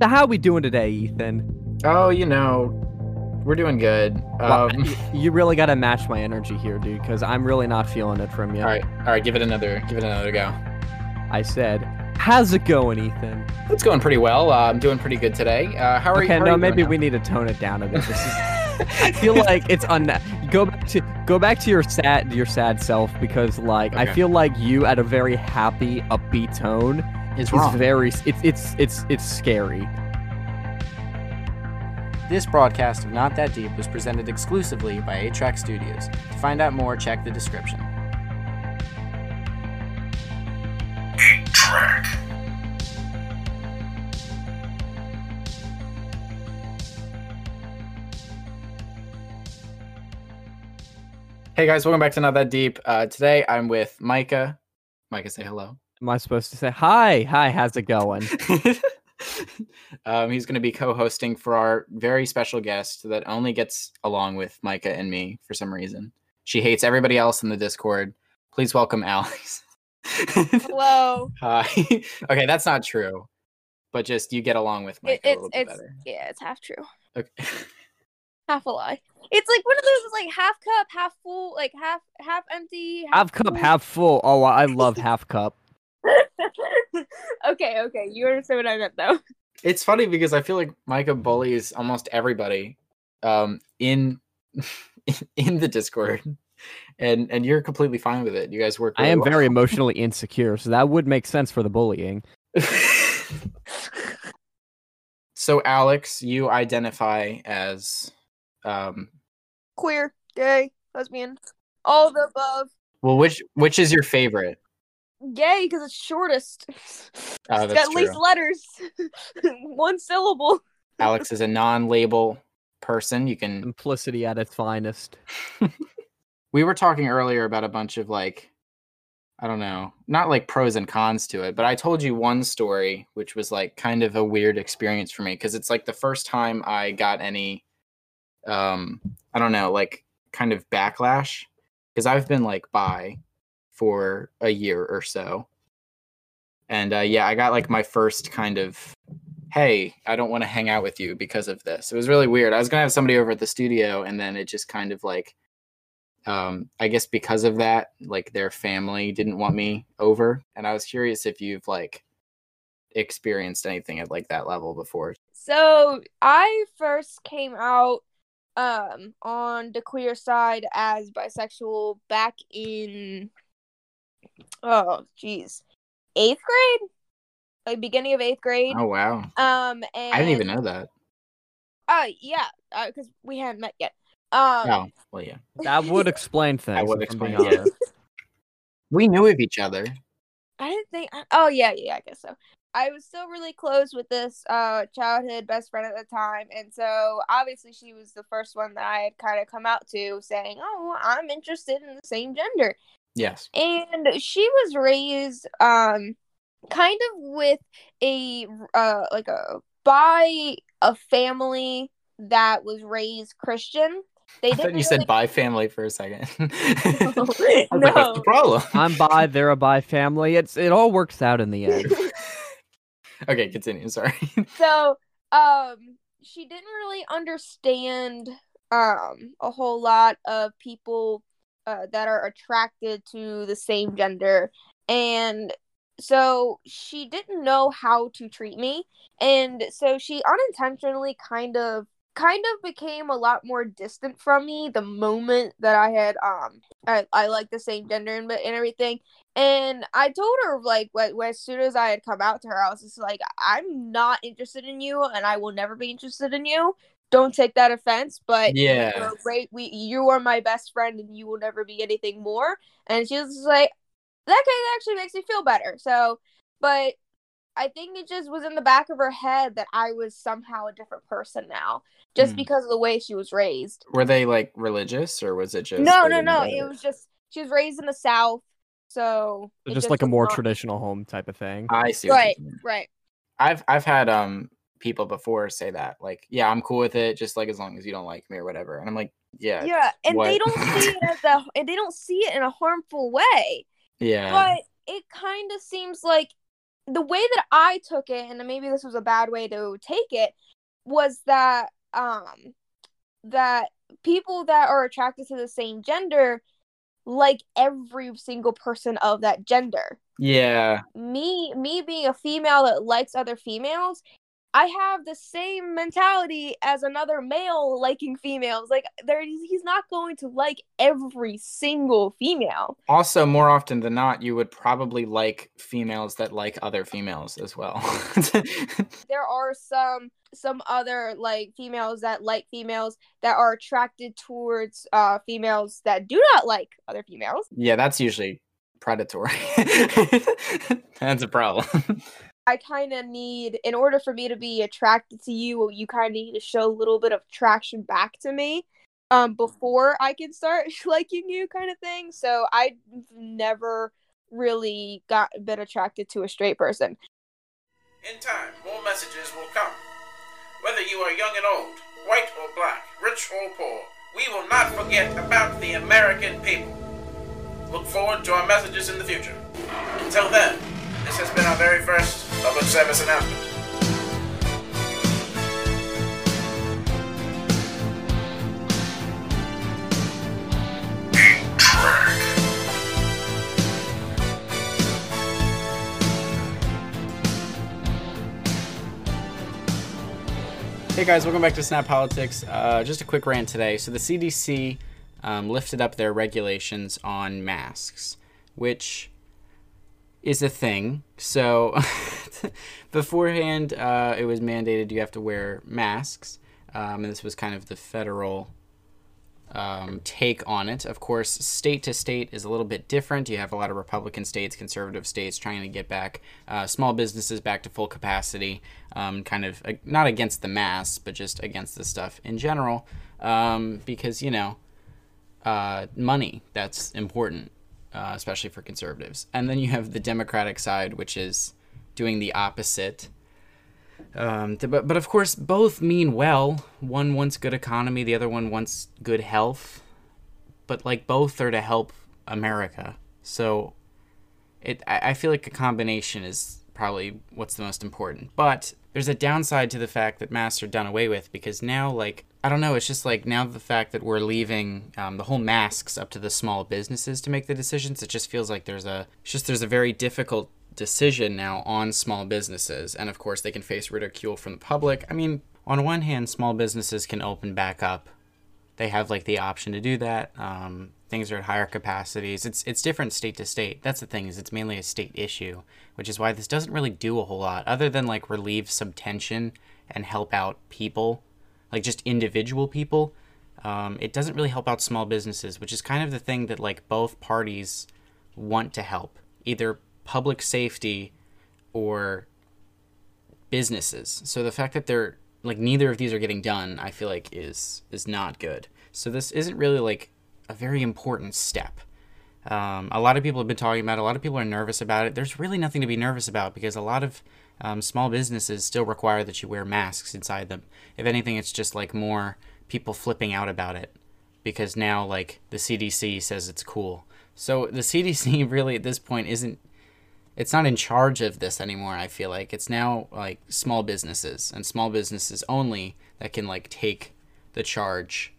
So how are we doing today, Ethan? Oh, you know, we're doing good. Um, y- you really got to match my energy here, dude, because I'm really not feeling it from you. all right, all right, give it another, give it another go. I said, how's it going, Ethan? It's going pretty well. Uh, I'm doing pretty good today. Uh, how are you? Okay, no, maybe we need to tone it down a bit. This is, I feel like it's unna Go back to go back to your sad your sad self because like I feel like you at a very happy, upbeat tone is wrong. very it's it's it's it's scary. This broadcast of Not That Deep was presented exclusively by 8-Track Studios. To find out more, check the description. 8 Track. Hey guys, welcome back to Not That Deep. Uh, today I'm with Micah. Micah, say hello. Am I supposed to say hi? Hi, how's it going? um, he's going to be co-hosting for our very special guest that only gets along with Micah and me for some reason. She hates everybody else in the Discord. Please welcome Alex. Hello. Hi. okay, that's not true, but just you get along with Micah It, a little bit it's better. yeah, it's half true, Okay. half a lie. It's like one of those like half cup, half full, like half half empty. half cup, full. half full. Oh, I love half cup. okay, okay, you understand what I meant though. It's funny because I feel like Micah bullies almost everybody um, in in the Discord, and and you're completely fine with it. You guys work. I am well. very emotionally insecure, so that would make sense for the bullying. so Alex, you identify as um, Queer, gay, lesbian, all the above. well, which which is your favorite? Gay because it's shortest. Oh, it's that's got least letters, one syllable. Alex is a non-label person. You can Simplicity at its finest. we were talking earlier about a bunch of like i don't know not like pros and cons to it but i told you one story which was like kind of a weird experience for me because it's like the first time i got any um i don't know like kind of backlash because i've been like bi for a year or so. And uh yeah i got like my first kind of hey i don't want to hang out with you because of this. It was really weird. I was gonna have somebody over at the studio and then it just kind of like um i guess because of that like their family didn't want me over. And i was curious if you've like experienced anything at like that level before. So I first came out um on the queer side as bisexual back in oh geez, eighth grade like beginning of eighth grade oh wow um and i didn't even know that uh yeah because we hadn't met yet um oh well yeah That would explain things. I'm being explain, yeah. we knew of each other I didn't think. Oh yeah, yeah, I guess so. I was still really close with this uh childhood best friend at the time, and so obviously she was the first one that I had kind of come out to, saying, "Oh, I'm interested in the same gender." Yes And she was raised um kind of with a uh like a by a family that was raised Christian. They i thought you said bi family for a second I was like, what's No. the problem I'm bi, they're a bi family. It's it all works out in the end. okay continue sorry so um she didn't really understand um a whole lot of people uh, that are attracted to the same gender. And so she didn't know how to treat me. And so she unintentionally kind of kind of became a lot more distant from me the moment that i had um i, I like the same gender and, and everything. And I told her like when, when as soon as I had come out to her, I was just like, I'm not interested in you, and I will never be interested in you. Don't take that offense, but yeah you're great. We you are my best friend, and you will never be anything more. And she was just like, that kind of actually makes me feel better. So, but I think it just was in the back of her head that I was somehow a different person now, just Hmm. because of the way she was raised. were they like religious or was it just No, no, no. get It was just she was raised in the South, so it just like a more not- traditional home type of thing. i see Right, right. I've I've had um people before say that like yeah I'm cool with it just like as long as you don't like me or whatever and I'm like yeah Yeah, and they don't see it as a and they don't see it in a harmful way. yeah But it kind of seems like the way that I took it, and maybe this was a bad way to take it, was that um that people that are attracted to the same gender like every single person of that gender. Yeah. Me me being a female that likes other females, I have the same mentality as another male liking females. Like there he's not going to like every single female. Also, more often than not, you would probably like females that like other females as well. there are some some other like females that like females that are attracted towards uh females that do not like other females. Yeah, that's usually predatory. that's a problem. I kind of need, in order for me to be attracted to you, you kind of need to show a little bit of traction back to me um, before I can start liking you, kind of thing. So I've never really got been attracted to a straight person. In time, more messages will come. Whether you are young and old, white or black, rich or poor, we will not forget about the American people. Look forward to our messages in the future. Until then, this has been our very first public service announcement. Hey guys, welcome back to Snap Politics. Uh, just a quick rant today. So the CDC um, lifted up their regulations on masks, which is a thing. So beforehand, uh, it was mandated you have to wear masks, um, and this was kind of the federal um, take on it. Of course, state to state is a little bit different. You have a lot of Republican states, conservative states trying to get back uh, small businesses back to full capacity, um, kind of uh, not against the mass, but just against the stuff in general, um, because, you know, uh, money, that's important uh, especially for conservatives. And then you have the Democratic side, which is doing the opposite. Um, to, but, but of course, both mean well. One wants good economy, the other one wants good health. But like both are to help America. So it I, I feel like a combination is probably what's the most important. But there's a downside to the fact that masks are done away with because now like I don't know. It's just like now the fact that we're leaving um, the whole masks up to the small businesses to make the decisions. It just feels like there's a just there's a very difficult decision now on small businesses, and of course they can face ridicule from the public. I mean, on one hand, small businesses can open back up. They have like the option to do that. Um, things are at higher capacities. It's it's different state to state. That's the thing is it's mainly a state issue, which is why this doesn't really do a whole lot other than like relieve some tension and help out people like just individual people. Um, it doesn't really help out small businesses, which is kind of the thing that like both parties want to help, either public safety or businesses. So the fact that they're like neither of these are getting done, I feel like is is not good. So this isn't really like a very important step. Um, a lot of people have been talking about it. A lot of people are nervous about it. There's really nothing to be nervous about because a lot of um, small businesses still require that you wear masks inside them. If anything, it's just like more people flipping out about it because now like the CDC says it's cool. So the CDC really at this point isn't it's not in charge of this anymore, I feel like. It's now like small businesses and small businesses only that can like take the charge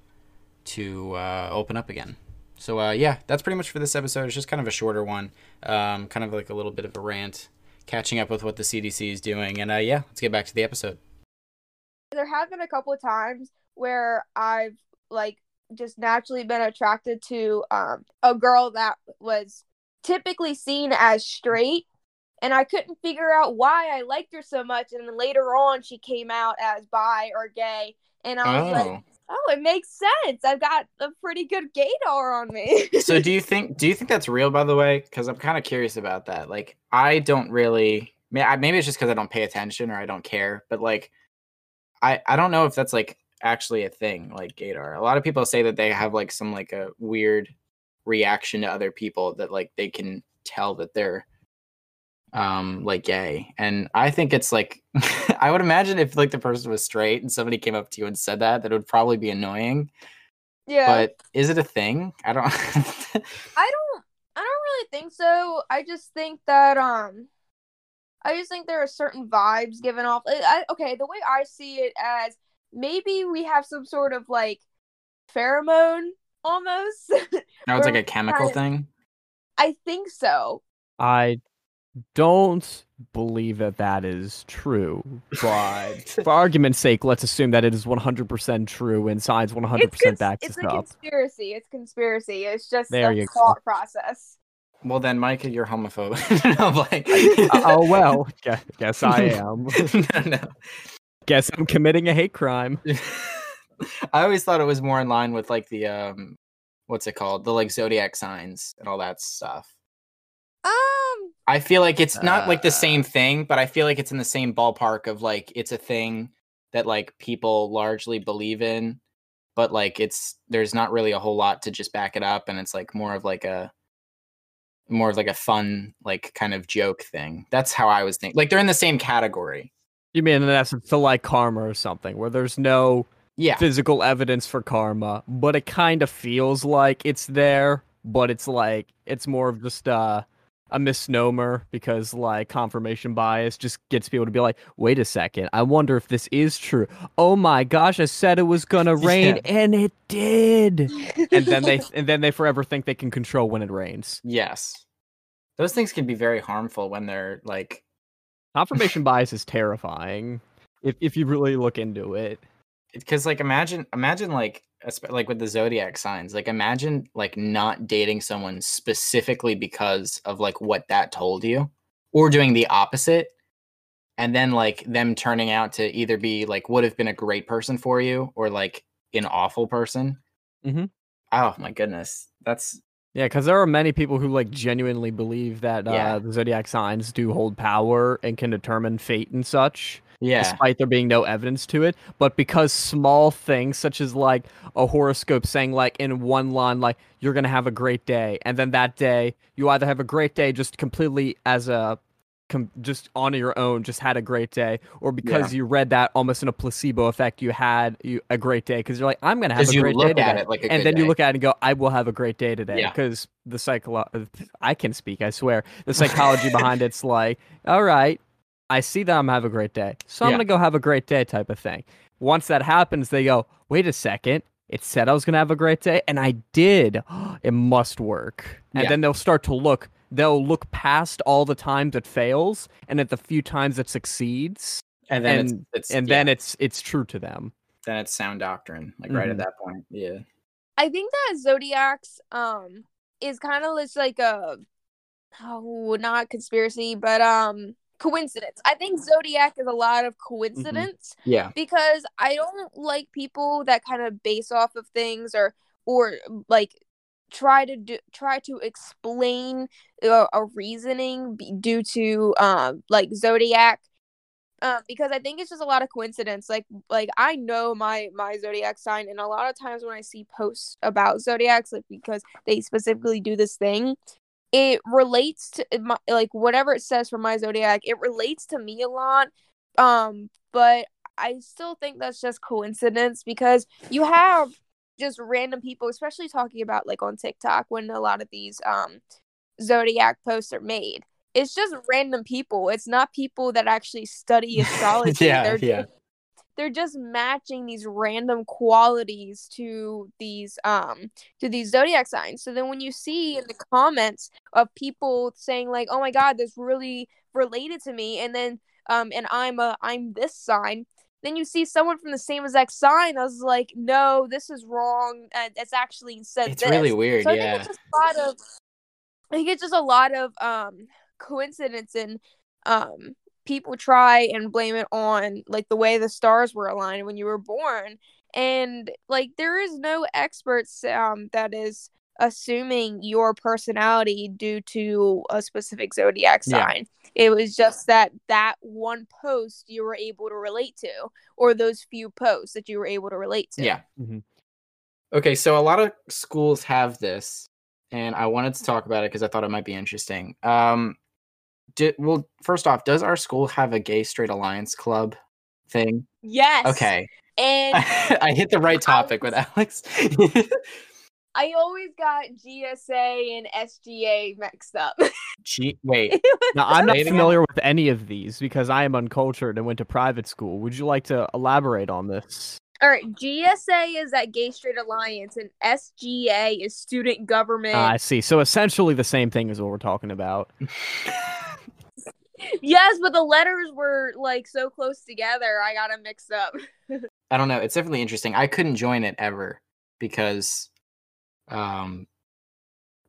to uh, open up again. So uh, yeah, that's pretty much for this episode. It's just kind of a shorter one, um, kind of like a little bit of a rant catching up with what the CDC is doing. And uh, yeah, let's get back to the episode. There have been a couple of times where I've like just naturally been attracted to um, a girl that was typically seen as straight and I couldn't figure out why I liked her so much. And then later on, she came out as bi or gay, and I was oh. like, "Oh, it makes sense. I've got a pretty good gaydar on me." so, do you think do you think that's real? By the way, because I'm kind of curious about that. Like, I don't really. Maybe it's just because I don't pay attention or I don't care. But like, I I don't know if that's like actually a thing. Like gaydar. A lot of people say that they have like some like a weird reaction to other people that like they can tell that they're um like gay and i think it's like i would imagine if like the person was straight and somebody came up to you and said that that would probably be annoying yeah but is it a thing i don't i don't i don't really think so i just think that um I just think there are certain vibes given off. I, I- okay, the way I see it as maybe we have some sort of like pheromone almost. No, it's like a chemical kind of- thing. I think so. I don't believe that that is true, but for argument's sake, let's assume that it is 100% true and science 100% It's, cons- backs it's it a up. conspiracy. It's conspiracy. It's just There a you go. thought process. Well, then, Micah, you're homophobic. no, like, Uh, oh well, guess, guess I am. no, no. guess I'm committing a hate crime. I always thought it was more in line with like the um, what's it called? The like zodiac signs and all that stuff. Um, I feel like it's not like the Uh. same thing, but I feel like it's in the same ballpark of like it's a thing that like people largely believe in, but like it's there's not really a whole lot to just back it up, and it's like more of like a more of like a fun like kind of joke thing. That's how I was thinking. Like they're in the same category. You mean in essence to like karma or something, where there's no Yeah. physical evidence for karma, but it kind of feels like it's there, but it's like it's more of just uh, a misnomer because like confirmation bias just gets people to be like, wait a second, I wonder if this is true. Oh my gosh, I said it was gonna rain Yeah. and it did. And then they and then they forever think they can control when it rains. Yes. Those things can be very harmful when they're like Confirmation bias is terrifying if if you really look into it. Because like imagine imagine like like with the zodiac signs like imagine like not dating someone specifically because of like what that told you or doing the opposite and then like them turning out to either be like would have been a great person for you or like an awful person mm-hmm. oh my goodness that's Yeah, because there are many people who like genuinely believe that Yeah. uh, the zodiac signs do hold power and can determine fate and such, yeah despite there being no evidence to it. But because small things such as like a horoscope saying like in one line like you're gonna have a great day, and then that day you either have a great day just completely as a com- just on your own, just had a great day, or because you read that almost in a placebo effect, you had you a great day because you're like I'm gonna have a great day today like and then you look at it and go, I will have a great day today. Yeah. Because the psycholo- I can speak, I swear. The psychology behind it's like, all right, I see them have a great day. So I'm Yeah. gonna go have a great day type of thing. Once that happens, they go, wait a second. It said I was gonna have a great day, and I did. it must work. And Yeah. then they'll start to look. They'll look past all the times it fails, and at the few times it succeeds, and then and- it's, it's and yeah, then it's it's true to them. then it's sound doctrine like right at Mhm. that point yeah I think that zodiacs um is kind of just like a oh not conspiracy but um coincidence. I think zodiac is a lot of coincidence yeah because I don't like people that kind of base off of things or or like try to do try to explain a, a reasoning due to um like zodiac uh, because I think it's just a lot of coincidence. Like, like I know my my zodiac sign, and a lot of times when I see posts about zodiacs, like because they specifically do this thing, it relates to my, like whatever it says for my zodiac. It relates to me a lot. Um, but I still think that's just coincidence because you have just random people, especially talking about like on TikTok when a lot of these um zodiac posts are made. It's just random people. It's not people that actually study astrology. Yeah, yeah. They're just matching these random qualities to these um to these zodiac signs. So then when you see in the comments of people saying like, "Oh my god, this really related to me," and then um and I'm a I'm this sign, then you see someone from the same exact sign. I was like, "No, this is wrong. Uh, it's actually said it's this." really weird So I yeah think it's just a lot of I think it's just a lot of um coincidence and um people try and blame it on like the way the stars were aligned when you were born and like there is no experts um that is assuming your personality due to a specific zodiac Yeah. sign it was just that that one post you were able to relate to or those few posts that you were able to relate to Yeah. Mhm. Okay, so a lot of schools have this, and I wanted to talk about it because I thought it might be interesting. Um, did, well, first off, does our school have a gay straight alliance club thing? yes Okay, and I hit the right topic with Alex. I always got GSA and SGA mixed up. G- wait, Now, I'm not Say it again. familiar with any of these because I am uncultured and went to private school. Would you like to elaborate on this? All right, GSA is that Gay Straight Alliance, and SGA is Student Government. Ah, I see. So essentially the same thing as what we're talking about. yes, but the letters were like so close together, I got them mixed up. I don't know. It's definitely interesting. I couldn't join it ever because, um,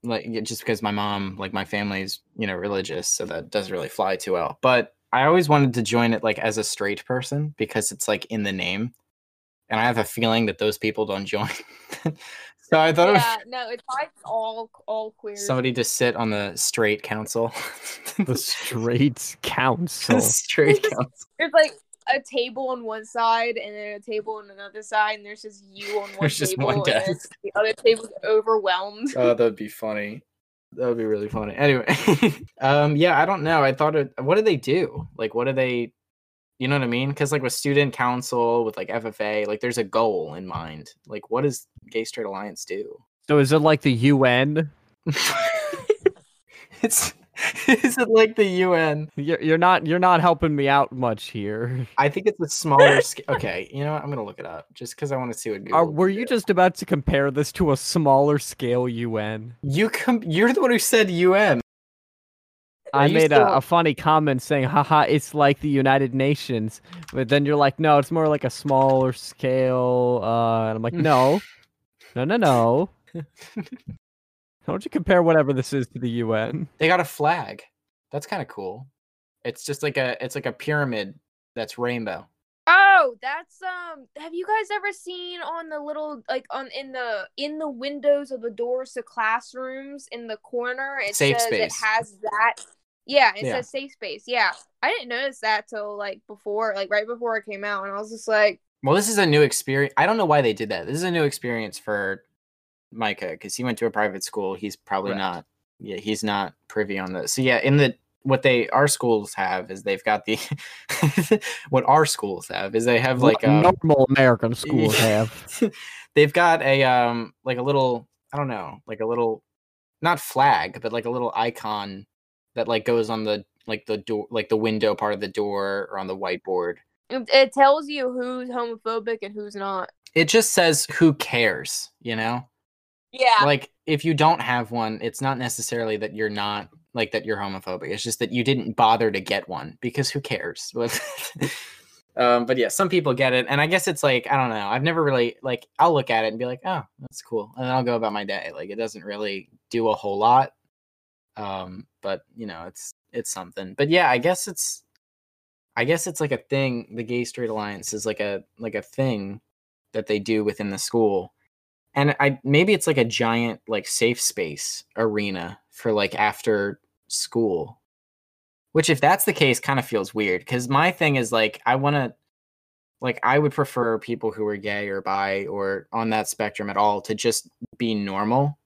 like just because my mom, like my family's, you know, religious, so that doesn't really fly too well. But I always wanted to join it like as a straight person because it's like in the name, and I have a feeling that those people don't join. So I thought yeah, it no, it's probably all all queer. somebody to sit on the straight council. The straight council. the straight council. There's like a table on one side and then a table on another side, and there's just you on one There's just table, one and desk. the other table's overwhelmed. Oh, that'd be funny. That would be really funny. Anyway, um, yeah, I don't know. I thought it. What do they do? Like, what do they? You know what I mean? Because like with student council, with like FFA, like there's a goal in mind. Like, what does Gay Straight Alliance do? So is it like the UN? it's is it like the UN? You're, you're not you're not helping me out much here. I think it's a smaller scale. Okay, you know what? I'm gonna look it up just because I want to see what. Google Are, were you do. just about to compare this to a smaller scale UN? You com- You're the one who said UN. Are I made still- a, a funny comment saying, haha, it's like the United Nations. But then you're like, no, it's more like a smaller scale. Uh, and I'm like, no, no, no, no. Don't you compare whatever this is to the UN? They got a flag. That's kind of cool. It's just like a. It's like a pyramid that's rainbow. Oh, that's um. Have you guys ever seen on the little like on in the in the windows of the doors to classrooms in the corner? It Safe says it has that. Yeah, it Yeah. says safe space. Yeah, I didn't notice that till like before, like right before it came out, and I was just like, Well, this is a new experience. I don't know why they did that. This is a new experience for Micah because he went to a private school. He's probably Correct. not. Yeah, he's not privy on this. So yeah, in the what they our schools have is they've got the what our schools have is they have like um, What normal American schools have. they've got a um like a little I don't know like a little not flag but like a little icon that like goes on the like the door like the window part of the door or on the whiteboard. it, tells you who's homophobic and who's not. It just says who cares, you know? Yeah, like if you don't have one it's not necessarily that you're not like that you're homophobic. It's just that you didn't bother to get one because who cares? Um but yeah some people get it and i guess it's like i don't know. I've never really like i'll look at it and be like oh that's cool and then i'll go about my day. Like it doesn't really do a whole lot um but you know it's it's something. But yeah i guess it's i guess it's like a thing the gay straight alliance is like a like a thing that they do within the school. And i maybe it's like a giant like safe space arena for like after school which if that's the case kind of feels weird because my thing is like i want to like i would prefer people who are gay or bi or on that spectrum at all to just be normal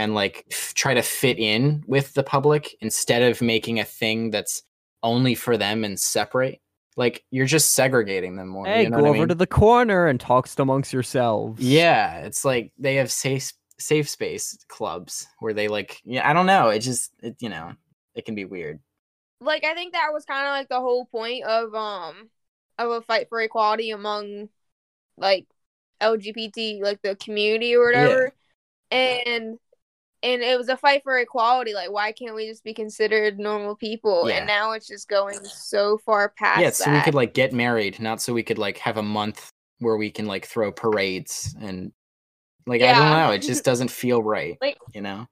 and like f- try to fit in with the public instead of making a thing that's only for them and separate like you're just segregating them more Hey, you know go what I over mean? to the corner and talk amongst yourselves. Yeah, it's like they have safe safe space clubs where they like yeah, I don't know. It just it, you know, it can be weird. like I think that was kind of like the whole point of um of a fight for equality among like LGBT like the community or whatever. And and it was a fight for equality. Like why can't we just be considered normal people? Yeah. And now it's just going so far past yeah, that. so we could like get married, not so we could like have a month where we can like throw parades and like I don't know, it just doesn't feel right. Like- you know?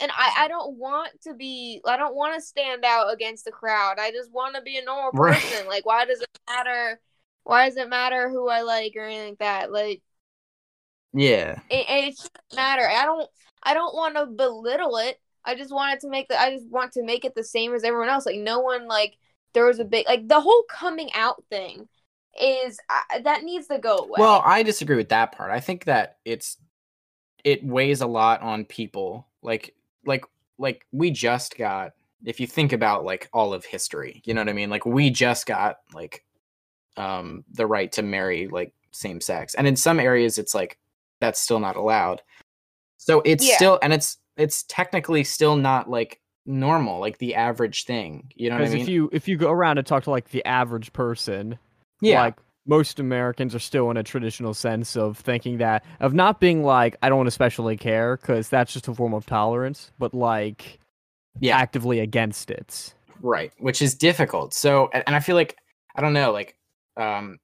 and I, I don't want to be I don't want to stand out against the crowd. I just want to be a normal Right. person. Like why does it matter why does it matter who I like or anything like that? Like Yeah. it, it shouldn't matter. I don't I don't want to belittle it. I just wanted to make the I just want to make it the same as everyone else. Like no one like there was a big like the whole coming out thing is uh, that needs to go away. Well, I disagree with that part. I think that it's it weighs a lot on people. Like like like we just got if you think about like all of history, you know what I mean? Like we just got like um the right to marry like same sex. And in some areas it's like that's still not allowed. So it's Yeah. still and it's it's technically still not like normal, like the average thing. You know what I Because mean? if you if you go around and talk to like the average person, yeah. like most Americans are still in a traditional sense of thinking that of not being like I don't want to especially care because that's just a form of tolerance, but like Yeah. actively against it. right which is difficult so and and i feel like i don't know like um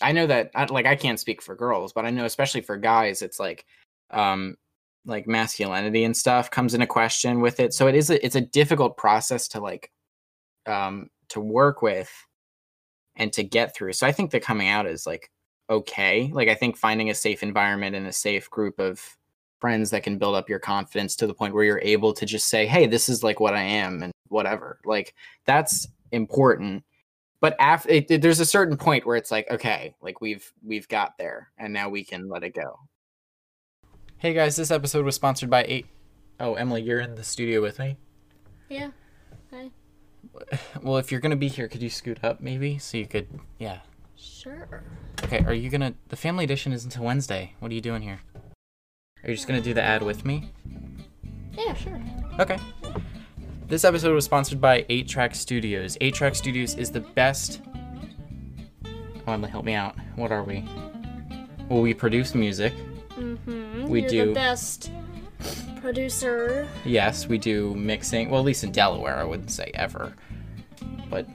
i know that I, like i can't speak for girls but i know especially for guys it's like um like masculinity and stuff comes into question with it. So it is a, it's a difficult process to like um to work with and to get through. So i think the coming out is like okay. Like i think finding a safe environment and a safe group of friends that can build up your confidence to the point where you're able to just say hey this is like what i am and whatever. Like that's important. But after it, there's a certain point where it's like okay like we've we've got there and now we can let it go Hey guys, this episode was sponsored by eight Oh, Emily, you're in the studio with me. Yeah. Hi. Well, if you're gonna be here, could you scoot up maybe so you could? Yeah. Sure. Okay. Are you gonna? The family edition is until Wednesday. What are you doing here? Are you just gonna do the ad with me? Yeah, sure. Okay. This episode was sponsored by 8 Track Studios. 8 Track Studios is the best. Oh, Emily, help me out. What are we? Well, we produce music. Mm-hmm. We You're do- the best producer. Yes, we do mixing. Well, at least in Delaware, I wouldn't say ever. But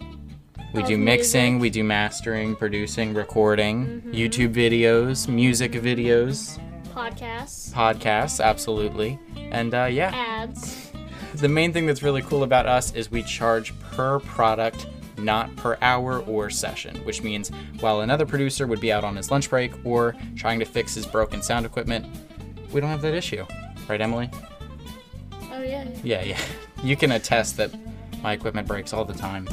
we do mixing, music. we do mastering, producing, recording, YouTube videos, music videos, Podcasts. podcasts, absolutely. And uh, yeah, Ads. the main thing that's really cool about us is we charge per product, not per hour or session, which means while another producer would be out on his lunch break or trying to fix his broken sound equipment, we don't have that issue. Right, Emily? Oh yeah. yeah. Yeah. You can attest that my equipment breaks all the time.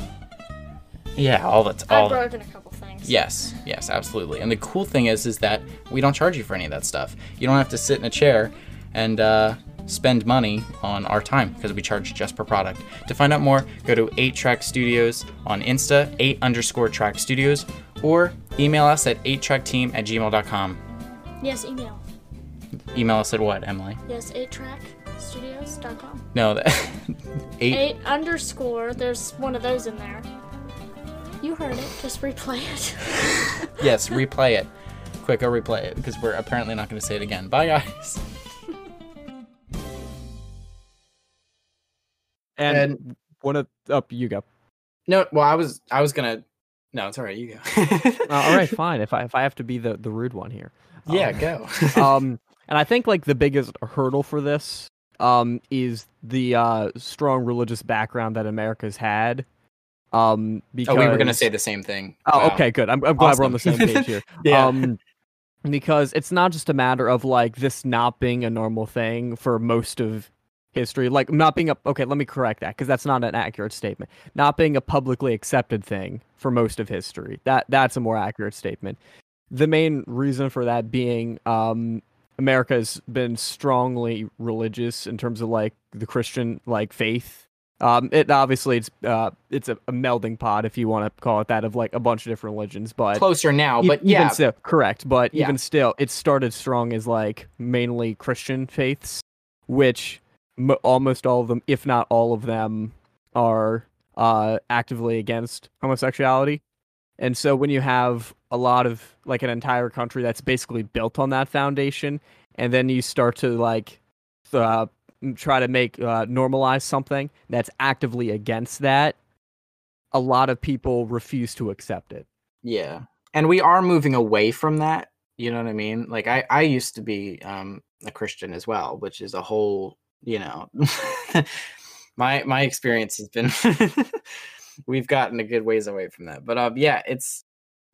Yeah, all the time. I've broken a couple things. Yes, yes, absolutely. And the cool thing is, is that we don't charge you for any of that stuff. You don't have to sit in a chair and uh, spend money on our time because we charge just per product. To find out more, go to 8 Track Studios on Insta, 8 underscore Track Studios, or email us at 8trackteam at gmail.com. Yes, email. Email us at what, Emily? Yes, 8trackstudios.com. No, that 8 8 underscore, there's one of those in there. You heard it, just replay it. Yes, replay it. Quick, go replay it because we're apparently not going to say it again. Bye, guys. And, And- one of up you go. no well i was i was gonna no it's all right you go Uh, all right, fine. If I if I have to be the the rude one here. yeah Um, go um, and I think like the biggest hurdle for this um is the uh strong religious background that America's had. Um, because oh we were gonna say the same thing Oh, Wow. okay, good. I'm, I'm glad we're on the same page here. Yeah. Um, because it's not just a matter of like this not being a normal thing for most of history, like not being a okay. Let me correct that because that's not an accurate statement. Not being a publicly accepted thing for most of history. That that's a more accurate statement. The main reason for that being um, America has been strongly religious in terms of like the Christian like faith. Um, it obviously it's uh it's a, a melding pot if you want to call it that of like a bunch of different religions, but closer now e- but even yeah still correct. But Yeah. even still, it started strong as like mainly Christian faiths, which m- almost all of them, if not all of them, are uh actively against homosexuality. And so when you have a lot of like an entire country that's basically built on that foundation, and then you start to like uh, try to make uh, normalize something that's actively against that, a lot of people refuse to accept it. Yeah. And we are moving away from that. You know what I mean? Like I, I used to be um a Christian as well, which is a whole, you know my my experience has been we've gotten a good ways away from that. But um yeah, it's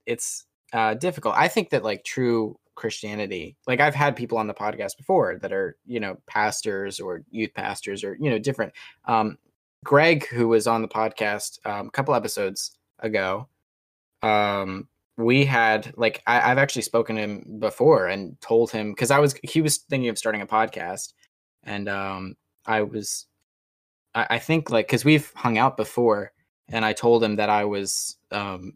it's uh difficult. I think that like true Christianity, like I've had people on the podcast before that are, you know, pastors or youth pastors or, you know, different. Um Greg, who was on the podcast um, a couple episodes ago, um we had like I, i've actually spoken to him before and told him because i was he was thinking of starting a podcast and um i was i, I think like because we've hung out before and i told him that i was um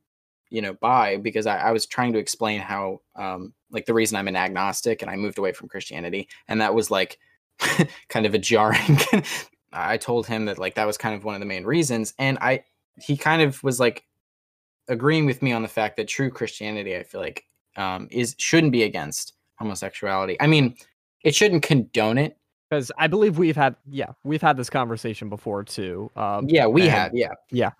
you know bi because I, I was trying to explain how um like the reason i'm an agnostic and i moved away from christianity and that was like kind of a jarring. I told him that like that was kind of one of the main reasons, and I he kind of was like agreeing with me on the fact that true Christianity, I feel like, um, is shouldn't be against homosexuality. I mean, it shouldn't condone it. Because I believe we've had, yeah, we've had this conversation before too. Um, Yeah, we have. Yeah.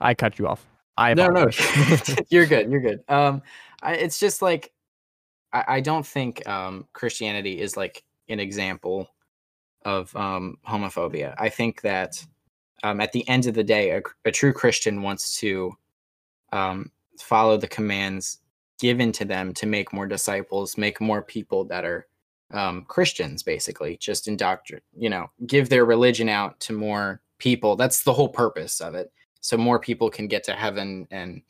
I cut you off. I no, no, you're good. You're good. Um, I, it's just like I, I don't think um Christianity is like an example of um homophobia. I think that um at the end of the day, a, a true Christian wants to um follow the commands given to them to make more disciples, make more people that are um Christians, basically, just indoctrinate, you know, give their religion out to more people. That's the whole purpose of it so more people can get to heaven and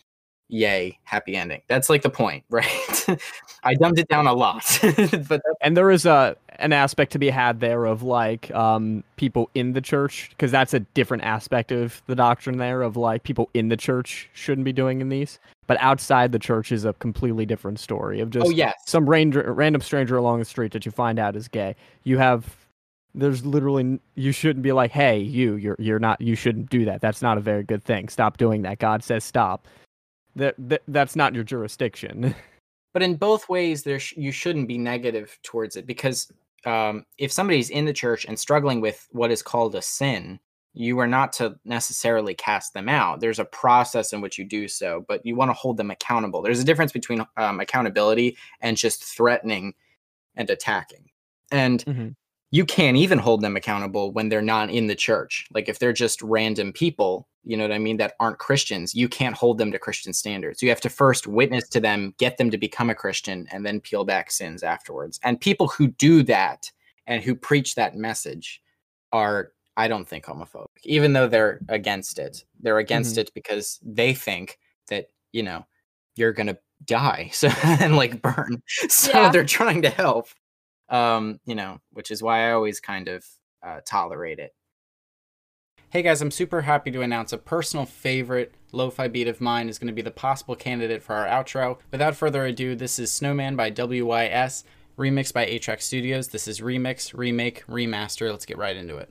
yay happy ending. That's like the point right? I dumbed it down a lot but and there is a an aspect to be had there of like um people in the church because that's a different aspect of the doctrine there of like people in the church shouldn't be doing in these but outside the church is a completely different story of just oh yes. some ranger, random stranger along the street that you find out is gay. You have there's literally you shouldn't be like hey you you're you're not you shouldn't do that. That's not a very good thing. Stop doing that. God says stop. That, that that's not your jurisdiction. But in both ways there sh- you shouldn't be negative towards it because um, if somebody's in the church and struggling with what is called a sin you are not to necessarily cast them out. There's a process in which you do so but you want to hold them accountable. There's a difference between um, accountability and just threatening and attacking. And Mhm. You can't even hold them accountable when they're not in the church. Like if they're just random people, you know what I mean, that aren't Christians, you can't hold them to Christian standards. You have to first witness to them, get them to become a Christian, and then peel back sins afterwards. And people who do that and who preach that message are, I don't think, homophobic, even though they're against it. They're against mm-hmm. it because they think that, you know, you're going to die so and like burn. So Yeah. they're trying to help um you know which is why i always kind of uh, tolerate it Hey guys, I'm super happy to announce a personal favorite lo-fi beat of mine is going to be the possible candidate for our outro. Without further ado, this is Snowman by WYS, remixed by 8-Track Studios. This is remix, remake, remaster. Let's get right into it.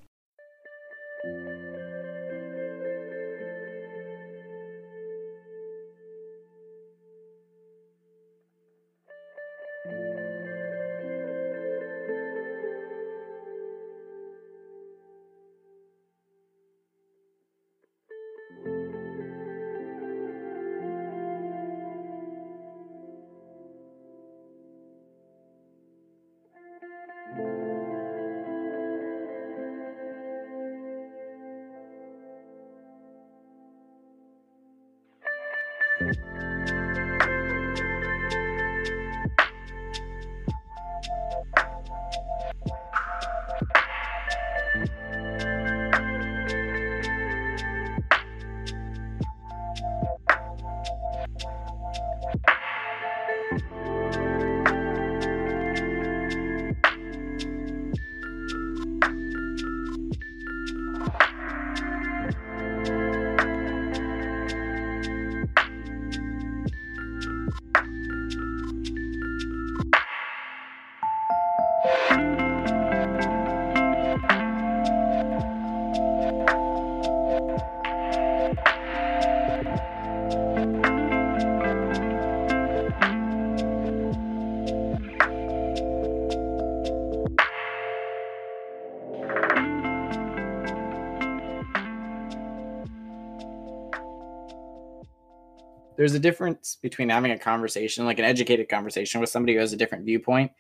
There's a difference between having a conversation like an educated conversation with somebody who has a different viewpoint.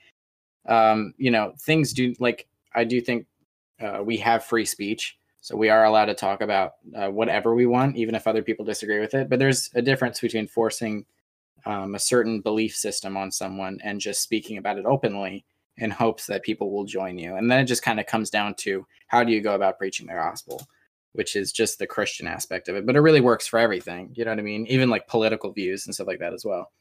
Um you know things do like i do think uh, we have free speech so we are allowed to talk about uh, whatever we want even if other people disagree with it. But there's a difference between forcing um, a certain belief system on someone and just speaking about it openly in hopes that people will join you. And then it just kind of comes down to how do you go about preaching the gospel which is just the Christian aspect of it. But it really works for everything. You know what I mean? Even like political views and stuff like that as well.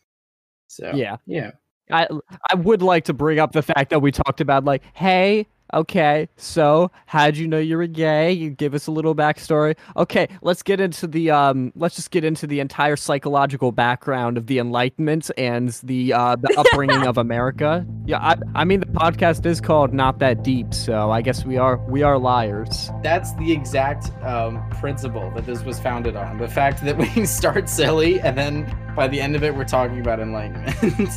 So yeah yeah. I I would like to bring up the fact that we talked about like, hey, Okay, so how'd you know you were gay? You give us a little backstory. Okay, let's get into the um. Let's just get into the entire psychological background of the Enlightenment and the uh the upbringing of America. Yeah, I I mean the podcast is called Not That Deep, so I guess we are we are liars. That's the exact um, principle that this was founded on. The fact that we start silly and then by the end of it, we're talking about enlightenment.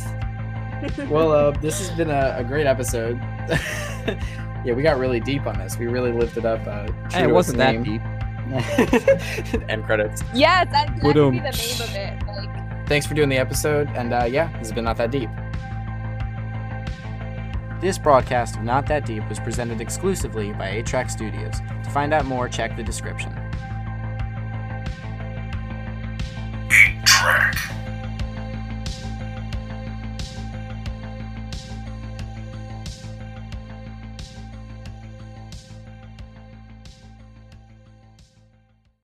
well, uh, this has been a, a great episode. Yeah, we got really deep on this. We really lifted up. Uh, hey, it wasn't that deep. End credits. Yes, I'm be the name of it. Like... Thanks for doing the episode, and uh, yeah, this has been not that deep. This broadcast of Not That Deep was presented exclusively by 8-Track Studios. To find out more, check the description. 8 Track.